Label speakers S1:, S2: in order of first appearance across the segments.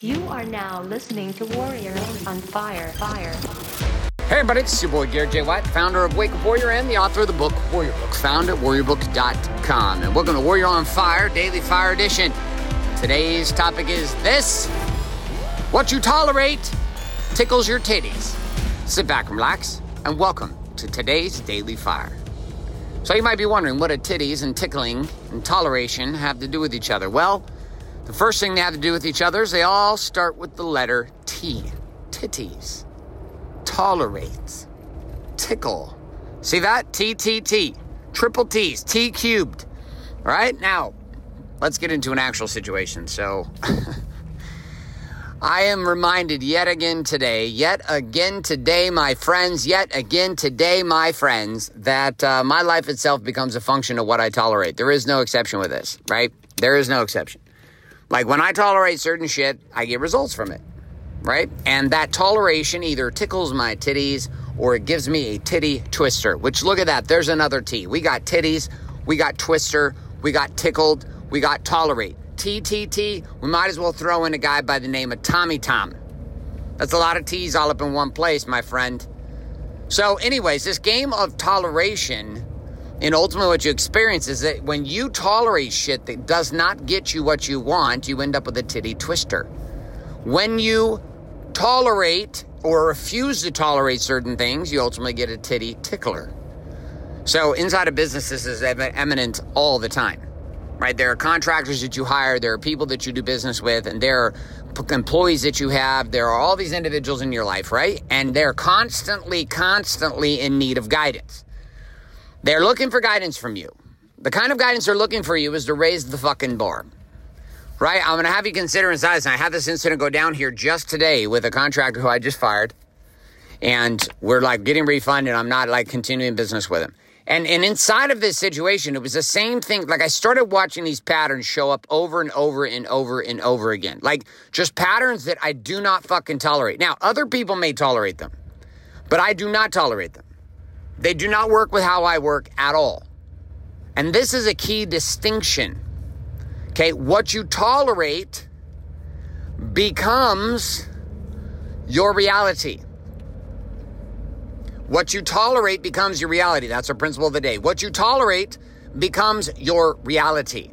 S1: You are now listening to Warrior on Fire. Fire.
S2: Hey everybody, it's your boy Garrett J. White, founder of Wake Up Warrior and the author of the book Warrior Book, found at warriorbook.com. And welcome to Warrior on Fire, Daily Fire Edition. Today's topic is this What you tolerate tickles your titties. Sit back and relax, and welcome to today's Daily Fire. So you might be wondering what a titties and tickling and toleration have to do with each other. Well, the first thing they have to do with each other is they all start with the letter T. Titties. Tolerate. Tickle. See that? T, T, T. Triple T's. T cubed. All right? Now, let's get into an actual situation. So, I am reminded yet again today, yet again today, my friends, yet again today, my friends, that uh, my life itself becomes a function of what I tolerate. There is no exception with this, right? There is no exception. Like when I tolerate certain shit, I get results from it, right? And that toleration either tickles my titties or it gives me a titty twister, which look at that, there's another T. We got titties, we got twister, we got tickled, we got tolerate. TTT, we might as well throw in a guy by the name of Tommy Tom. That's a lot of T's all up in one place, my friend. So, anyways, this game of toleration and ultimately what you experience is that when you tolerate shit that does not get you what you want, you end up with a titty twister. When you tolerate or refuse to tolerate certain things, you ultimately get a titty tickler. So, inside of business, this is eminent all the time right? There are contractors that you hire, there are people that you do business with, and there are employees that you have. There are all these individuals in your life, right? And they're constantly, constantly in need of guidance. They're looking for guidance from you. The kind of guidance they're looking for you is to raise the fucking bar. Right? I'm going to have you consider in size. And I had this incident go down here just today with a contractor who I just fired. And we're like getting refunded. I'm not like continuing business with him. And and inside of this situation, it was the same thing. Like I started watching these patterns show up over and over and over and over again. Like just patterns that I do not fucking tolerate. Now, other people may tolerate them, but I do not tolerate them. They do not work with how I work at all. And this is a key distinction. Okay, what you tolerate becomes your reality. What you tolerate becomes your reality. That's our principle of the day. What you tolerate becomes your reality.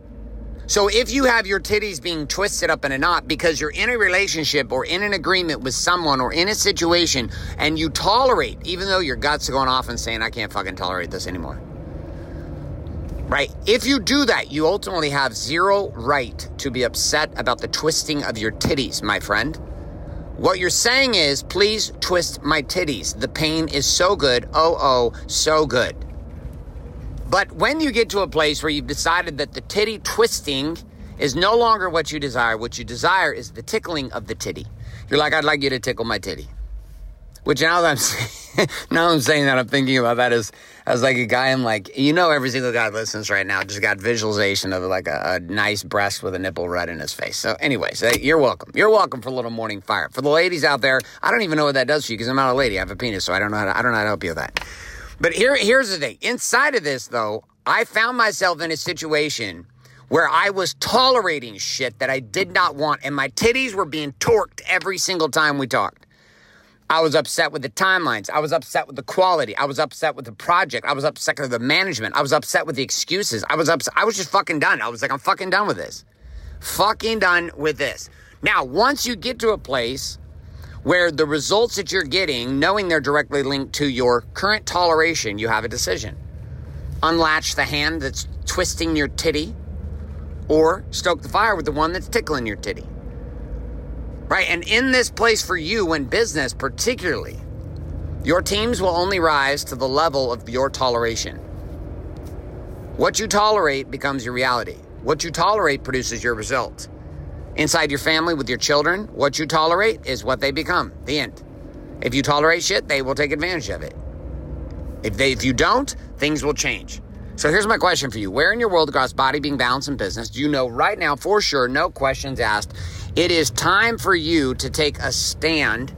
S2: So if you have your titties being twisted up in a knot because you're in a relationship or in an agreement with someone or in a situation and you tolerate, even though your guts are going off and saying, I can't fucking tolerate this anymore. Right? If you do that, you ultimately have zero right to be upset about the twisting of your titties, my friend. What you're saying is, please twist my titties. The pain is so good. Oh, oh, so good. But when you get to a place where you've decided that the titty twisting is no longer what you desire, what you desire is the tickling of the titty. You're like, I'd like you to tickle my titty. Which now that I'm saying, now I'm saying that I'm thinking about that as as like a guy. I'm like, you know, every single guy listens right now just got visualization of like a, a nice breast with a nipple red in his face. So, anyways, you're welcome. You're welcome for a little morning fire. For the ladies out there, I don't even know what that does for you because I'm not a lady. I have a penis, so I don't know how to, I don't know how to help you with that. But here, here's the thing. Inside of this, though, I found myself in a situation where I was tolerating shit that I did not want, and my titties were being torqued every single time we talked. I was upset with the timelines. I was upset with the quality. I was upset with the project. I was upset with the management. I was upset with the excuses. I was upset. I was just fucking done. I was like, I'm fucking done with this. Fucking done with this. Now, once you get to a place where the results that you're getting, knowing they're directly linked to your current toleration, you have a decision. Unlatch the hand that's twisting your titty or stoke the fire with the one that's tickling your titty right? And in this place for you in business, particularly, your teams will only rise to the level of your toleration. What you tolerate becomes your reality. What you tolerate produces your results. Inside your family with your children, what you tolerate is what they become. The end. If you tolerate shit, they will take advantage of it. If they if you don't, things will change. So here's my question for you. Where in your world across body, being, balance, and business do you know right now for sure, no questions asked, it is time for you to take a stand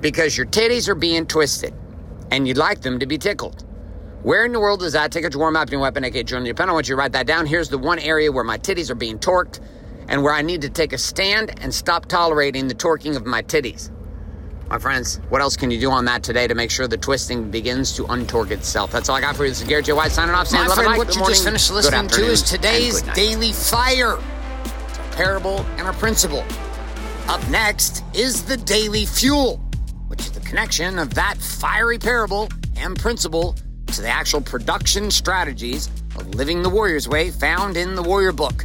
S2: because your titties are being twisted and you'd like them to be tickled? Where in the world does that? Take a War Map your weapon, aka journal your pen. I want you to write that down. Here's the one area where my titties are being torqued and where I need to take a stand and stop tolerating the torquing of my titties. My friends, what else can you do on that today to make sure the twisting begins to untorque itself? That's all I got for you. This is Garrett J. White signing off.
S3: My
S2: Saying and
S3: friend, what you
S2: morning,
S3: just finished listening to is today's. Daily Fire.
S2: It's a parable and a principle.
S3: Up next is the Daily Fuel.
S2: which is the connection of that fiery parable and principle to the actual production strategies of living the warrior's way found in the warrior book.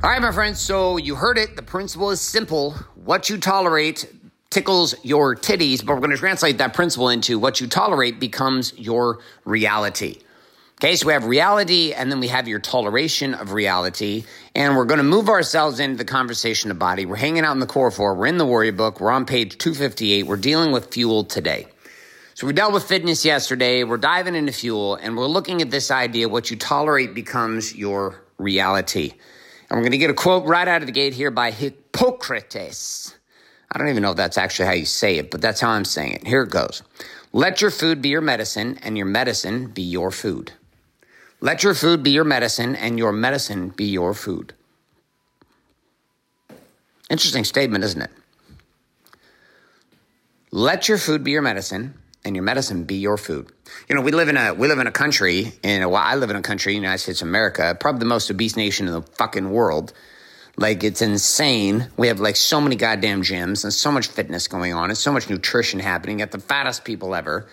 S2: All right, my friends, so you heard it. The principle is simple. What you tolerate tickles your titties, but we're going to translate that principle into what you tolerate becomes your reality. Okay, so we have reality and then we have your toleration of reality. And we're going to move ourselves into the conversation of body. We're hanging out in the core four. We're in the warrior book. We're on page 258. We're dealing with fuel today. So we dealt with fitness yesterday. We're diving into fuel and we're looking at this idea what you tolerate becomes your reality. We're going to get a quote right out of the gate here by Hippocrates. I don't even know if that's actually how you say it, but that's how I'm saying it. Here it goes. Let your food be your medicine and your medicine be your food. Let your food be your medicine and your medicine be your food. Interesting statement, isn't it? Let your food be your medicine and your medicine be your food. You know, we live in a we live in a country, and well, I live in a country, United States of America, probably the most obese nation in the fucking world. Like it's insane. We have like so many goddamn gyms and so much fitness going on and so much nutrition happening. At the fattest people ever.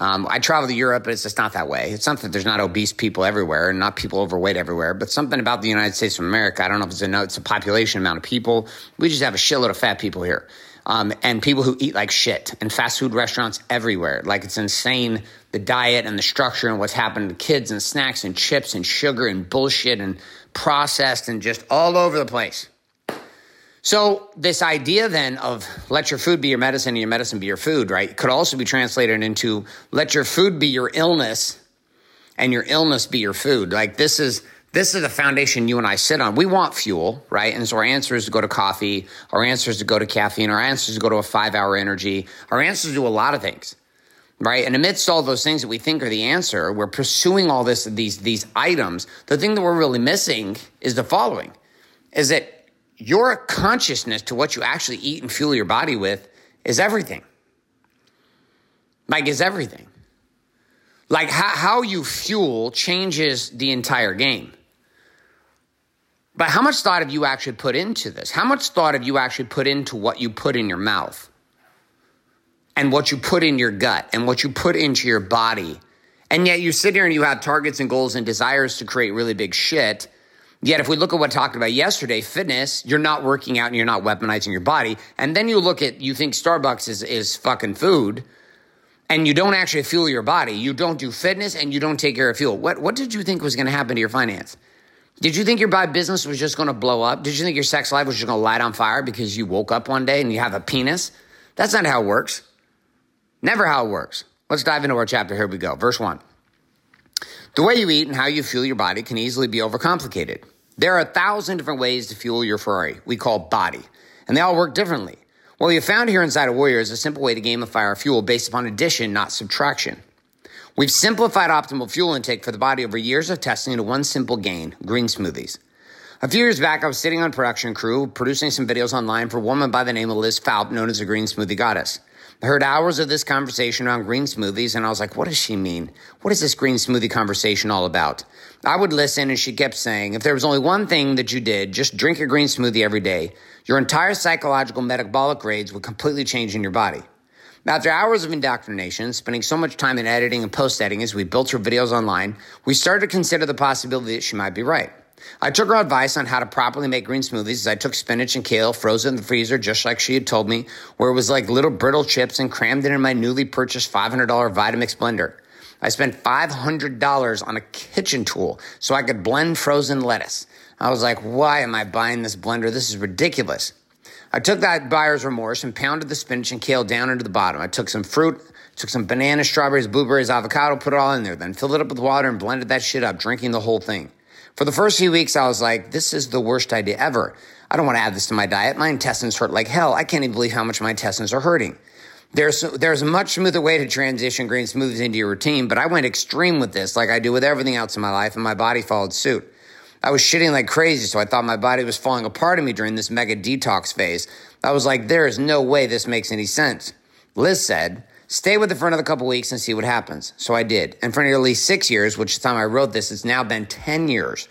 S2: Um, I travel to Europe, but it's just not that way. It's not that there's not obese people everywhere and not people overweight everywhere, but something about the United States of America. I don't know if it's a it's a population amount of people. We just have a shitload of fat people here, um, and people who eat like shit, and fast food restaurants everywhere. Like it's insane the diet and the structure and what's happened to kids and snacks and chips and sugar and bullshit and processed and just all over the place. So, this idea then of let your food be your medicine and your medicine be your food, right, could also be translated into let your food be your illness and your illness be your food. Like this is this is the foundation you and I sit on. We want fuel, right? And so our answer is to go to coffee, our answer is to go to caffeine, our answer is to go to a five hour energy, our answer is to do a lot of things. Right. And amidst all those things that we think are the answer, we're pursuing all this these these items. The thing that we're really missing is the following is that your consciousness to what you actually eat and fuel your body with is everything. Like, is everything. Like, how you fuel changes the entire game. But how much thought have you actually put into this? How much thought have you actually put into what you put in your mouth and what you put in your gut and what you put into your body? And yet you sit here and you have targets and goals and desires to create really big shit. Yet, if we look at what I talked about yesterday, fitness, you're not working out and you're not weaponizing your body. And then you look at, you think Starbucks is, is fucking food and you don't actually fuel your body. You don't do fitness and you don't take care of fuel. What, what did you think was going to happen to your finance? Did you think your business was just going to blow up? Did you think your sex life was just going to light on fire because you woke up one day and you have a penis? That's not how it works. Never how it works. Let's dive into our chapter. Here we go. Verse 1. The way you eat and how you fuel your body can easily be overcomplicated. There are a thousand different ways to fuel your Ferrari, we call body, and they all work differently. What you found here inside of Warrior is a simple way to gamify our fuel based upon addition, not subtraction. We've simplified optimal fuel intake for the body over years of testing into one simple gain green smoothies. A few years back, I was sitting on production crew producing some videos online for a woman by the name of Liz Falp, known as the Green Smoothie Goddess. I heard hours of this conversation around green smoothies, and I was like, what does she mean? What is this green smoothie conversation all about? I would listen, and she kept saying, if there was only one thing that you did, just drink a green smoothie every day, your entire psychological metabolic grades would completely change in your body. After hours of indoctrination, spending so much time in editing and post editing as we built her videos online, we started to consider the possibility that she might be right. I took her advice on how to properly make green smoothies as I took spinach and kale, frozen in the freezer, just like she had told me, where it was like little brittle chips, and crammed it in my newly purchased $500 Vitamix blender. I spent $500 on a kitchen tool so I could blend frozen lettuce. I was like, why am I buying this blender? This is ridiculous. I took that buyer's remorse and pounded the spinach and kale down into the bottom. I took some fruit, took some bananas, strawberries, blueberries, avocado, put it all in there, then filled it up with water and blended that shit up, drinking the whole thing. For the first few weeks, I was like, this is the worst idea ever. I don't want to add this to my diet. My intestines hurt like hell. I can't even believe how much my intestines are hurting. There's, there's a much smoother way to transition green smoothies into your routine, but I went extreme with this like I do with everything else in my life, and my body followed suit. I was shitting like crazy, so I thought my body was falling apart of me during this mega detox phase. I was like, there is no way this makes any sense. Liz said, stay with it for another couple weeks and see what happens. So I did. And for nearly six years, which is the time I wrote this, it's now been 10 years.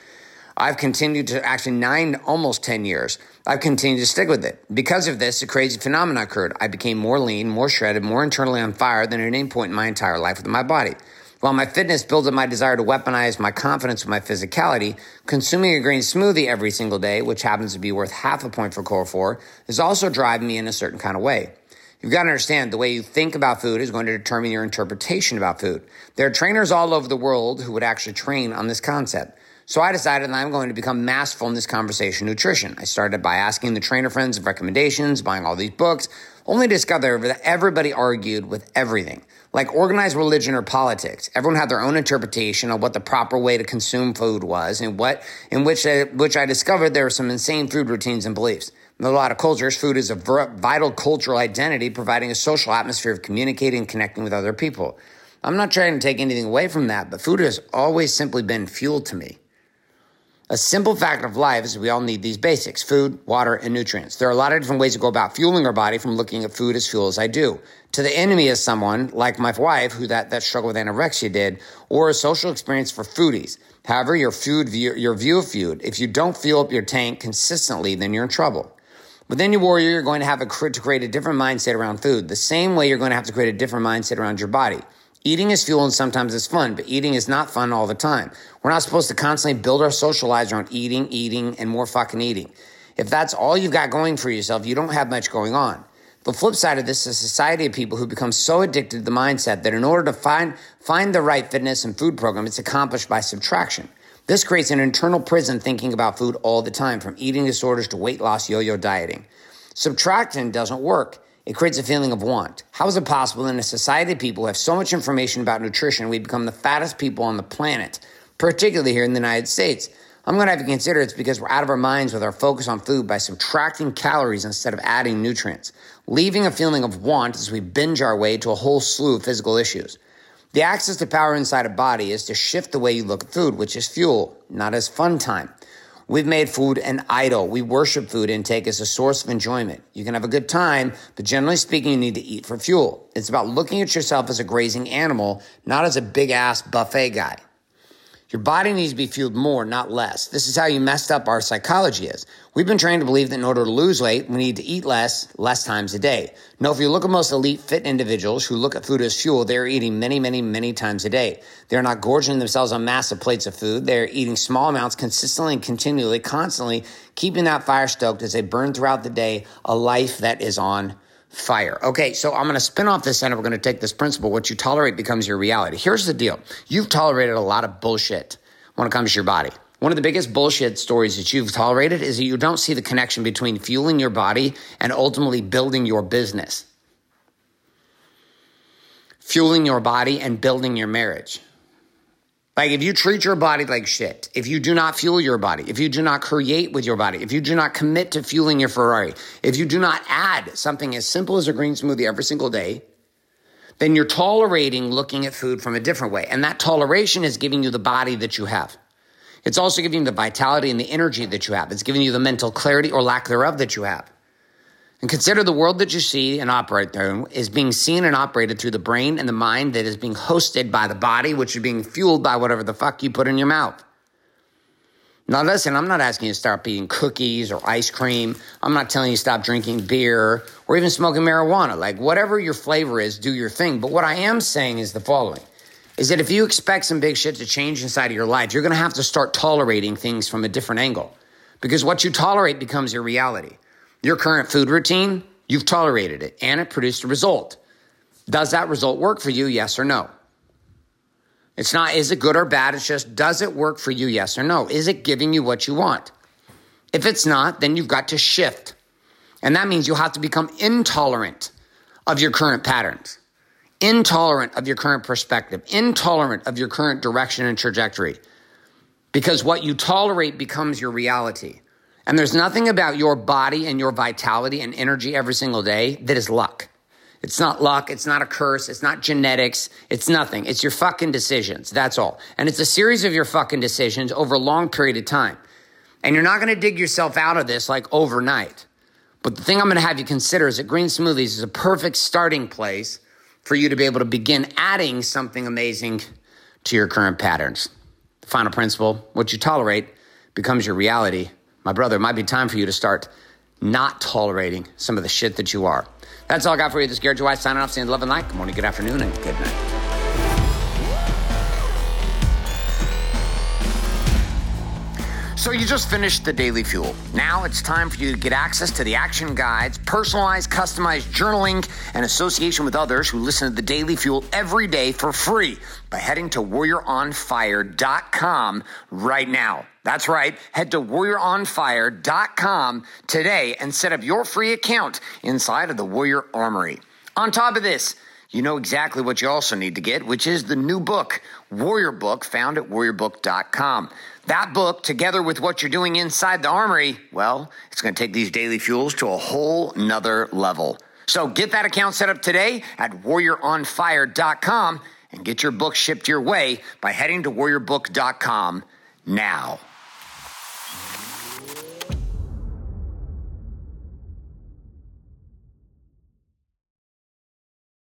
S2: I've continued to actually nine, almost 10 years. I've continued to stick with it. Because of this, a crazy phenomenon occurred. I became more lean, more shredded, more internally on fire than at any point in my entire life with my body. While my fitness builds up my desire to weaponize my confidence with my physicality, consuming a green smoothie every single day, which happens to be worth half a point for Core 4, is also driving me in a certain kind of way. You've got to understand the way you think about food is going to determine your interpretation about food. There are trainers all over the world who would actually train on this concept. So I decided that I'm going to become masterful in this conversation nutrition. I started by asking the trainer friends of recommendations, buying all these books, only to discover that everybody argued with everything. Like organized religion or politics, everyone had their own interpretation of what the proper way to consume food was, and what in which I, which I discovered there were some insane food routines and beliefs. In a lot of cultures, food is a vital cultural identity, providing a social atmosphere of communicating and connecting with other people. I'm not trying to take anything away from that, but food has always simply been fuel to me. A simple fact of life is we all need these basics food, water, and nutrients. There are a lot of different ways to go about fueling our body from looking at food as fuel as I do. To the enemy as someone like my wife, who that, that struggle with anorexia did, or a social experience for foodies. However, your food view, your view of food, if you don't fuel up your tank consistently, then you're in trouble. Within your warrior, you're going to have a, to create a different mindset around food. The same way you're going to have to create a different mindset around your body. Eating is fuel and sometimes it's fun, but eating is not fun all the time. We're not supposed to constantly build our social lives around eating, eating, and more fucking eating. If that's all you've got going for yourself, you don't have much going on. The flip side of this is a society of people who become so addicted to the mindset that in order to find, find the right fitness and food program, it's accomplished by subtraction. This creates an internal prison thinking about food all the time, from eating disorders to weight loss yo yo dieting. Subtraction doesn't work. It creates a feeling of want. How is it possible in a society of people who have so much information about nutrition, we become the fattest people on the planet, particularly here in the United States? I'm going to have to consider it's because we're out of our minds with our focus on food by subtracting calories instead of adding nutrients, leaving a feeling of want as we binge our way to a whole slew of physical issues. The access to power inside a body is to shift the way you look at food, which is fuel, not as fun time. We've made food an idol. We worship food intake as a source of enjoyment. You can have a good time, but generally speaking, you need to eat for fuel. It's about looking at yourself as a grazing animal, not as a big ass buffet guy. Your body needs to be fueled more, not less. This is how you messed up our psychology is. We've been trained to believe that in order to lose weight, we need to eat less, less times a day. No, if you look at most elite fit individuals who look at food as fuel, they're eating many, many, many times a day. They're not gorging themselves on massive plates of food. They're eating small amounts consistently and continually, constantly, keeping that fire stoked as they burn throughout the day a life that is on fire. Okay, so I'm going to spin off this and we're going to take this principle. What you tolerate becomes your reality. Here's the deal. You've tolerated a lot of bullshit when it comes to your body. One of the biggest bullshit stories that you've tolerated is that you don't see the connection between fueling your body and ultimately building your business. Fueling your body and building your marriage. Like if you treat your body like shit, if you do not fuel your body, if you do not create with your body, if you do not commit to fueling your Ferrari, if you do not add something as simple as a green smoothie every single day, then you're tolerating looking at food from a different way. And that toleration is giving you the body that you have. It's also giving you the vitality and the energy that you have. It's giving you the mental clarity or lack thereof that you have. And consider the world that you see and operate through is being seen and operated through the brain and the mind that is being hosted by the body, which is being fueled by whatever the fuck you put in your mouth. Now, listen, I'm not asking you to stop eating cookies or ice cream. I'm not telling you to stop drinking beer or even smoking marijuana. Like, whatever your flavor is, do your thing. But what I am saying is the following is that if you expect some big shit to change inside of your life, you're going to have to start tolerating things from a different angle because what you tolerate becomes your reality. Your current food routine, you've tolerated it and it produced a result. Does that result work for you? Yes or no? It's not, is it good or bad? It's just, does it work for you? Yes or no? Is it giving you what you want? If it's not, then you've got to shift. And that means you'll have to become intolerant of your current patterns, intolerant of your current perspective, intolerant of your current direction and trajectory. Because what you tolerate becomes your reality. And there's nothing about your body and your vitality and energy every single day that is luck. It's not luck. It's not a curse. It's not genetics. It's nothing. It's your fucking decisions. That's all. And it's a series of your fucking decisions over a long period of time. And you're not going to dig yourself out of this like overnight. But the thing I'm going to have you consider is that Green Smoothies is a perfect starting place for you to be able to begin adding something amazing to your current patterns. The final principle what you tolerate becomes your reality. My brother, it might be time for you to start not tolerating some of the shit that you are. That's all I got for you. This is Garrett White signing off, saying love and light. Good morning, good afternoon, and good night. So you just finished the Daily Fuel. Now it's time for you to get access to the action guides, personalized, customized journaling, and association with others who listen to the Daily Fuel every day for free by heading to warrioronfire.com right now. That's right. Head to warrioronfire.com today and set up your free account inside of the Warrior Armory. On top of this, you know exactly what you also need to get, which is the new book, Warrior Book, found at warriorbook.com. That book, together with what you're doing inside the armory, well, it's going to take these daily fuels to a whole nother level. So get that account set up today at warrioronfire.com and get your book shipped your way by heading to warriorbook.com now.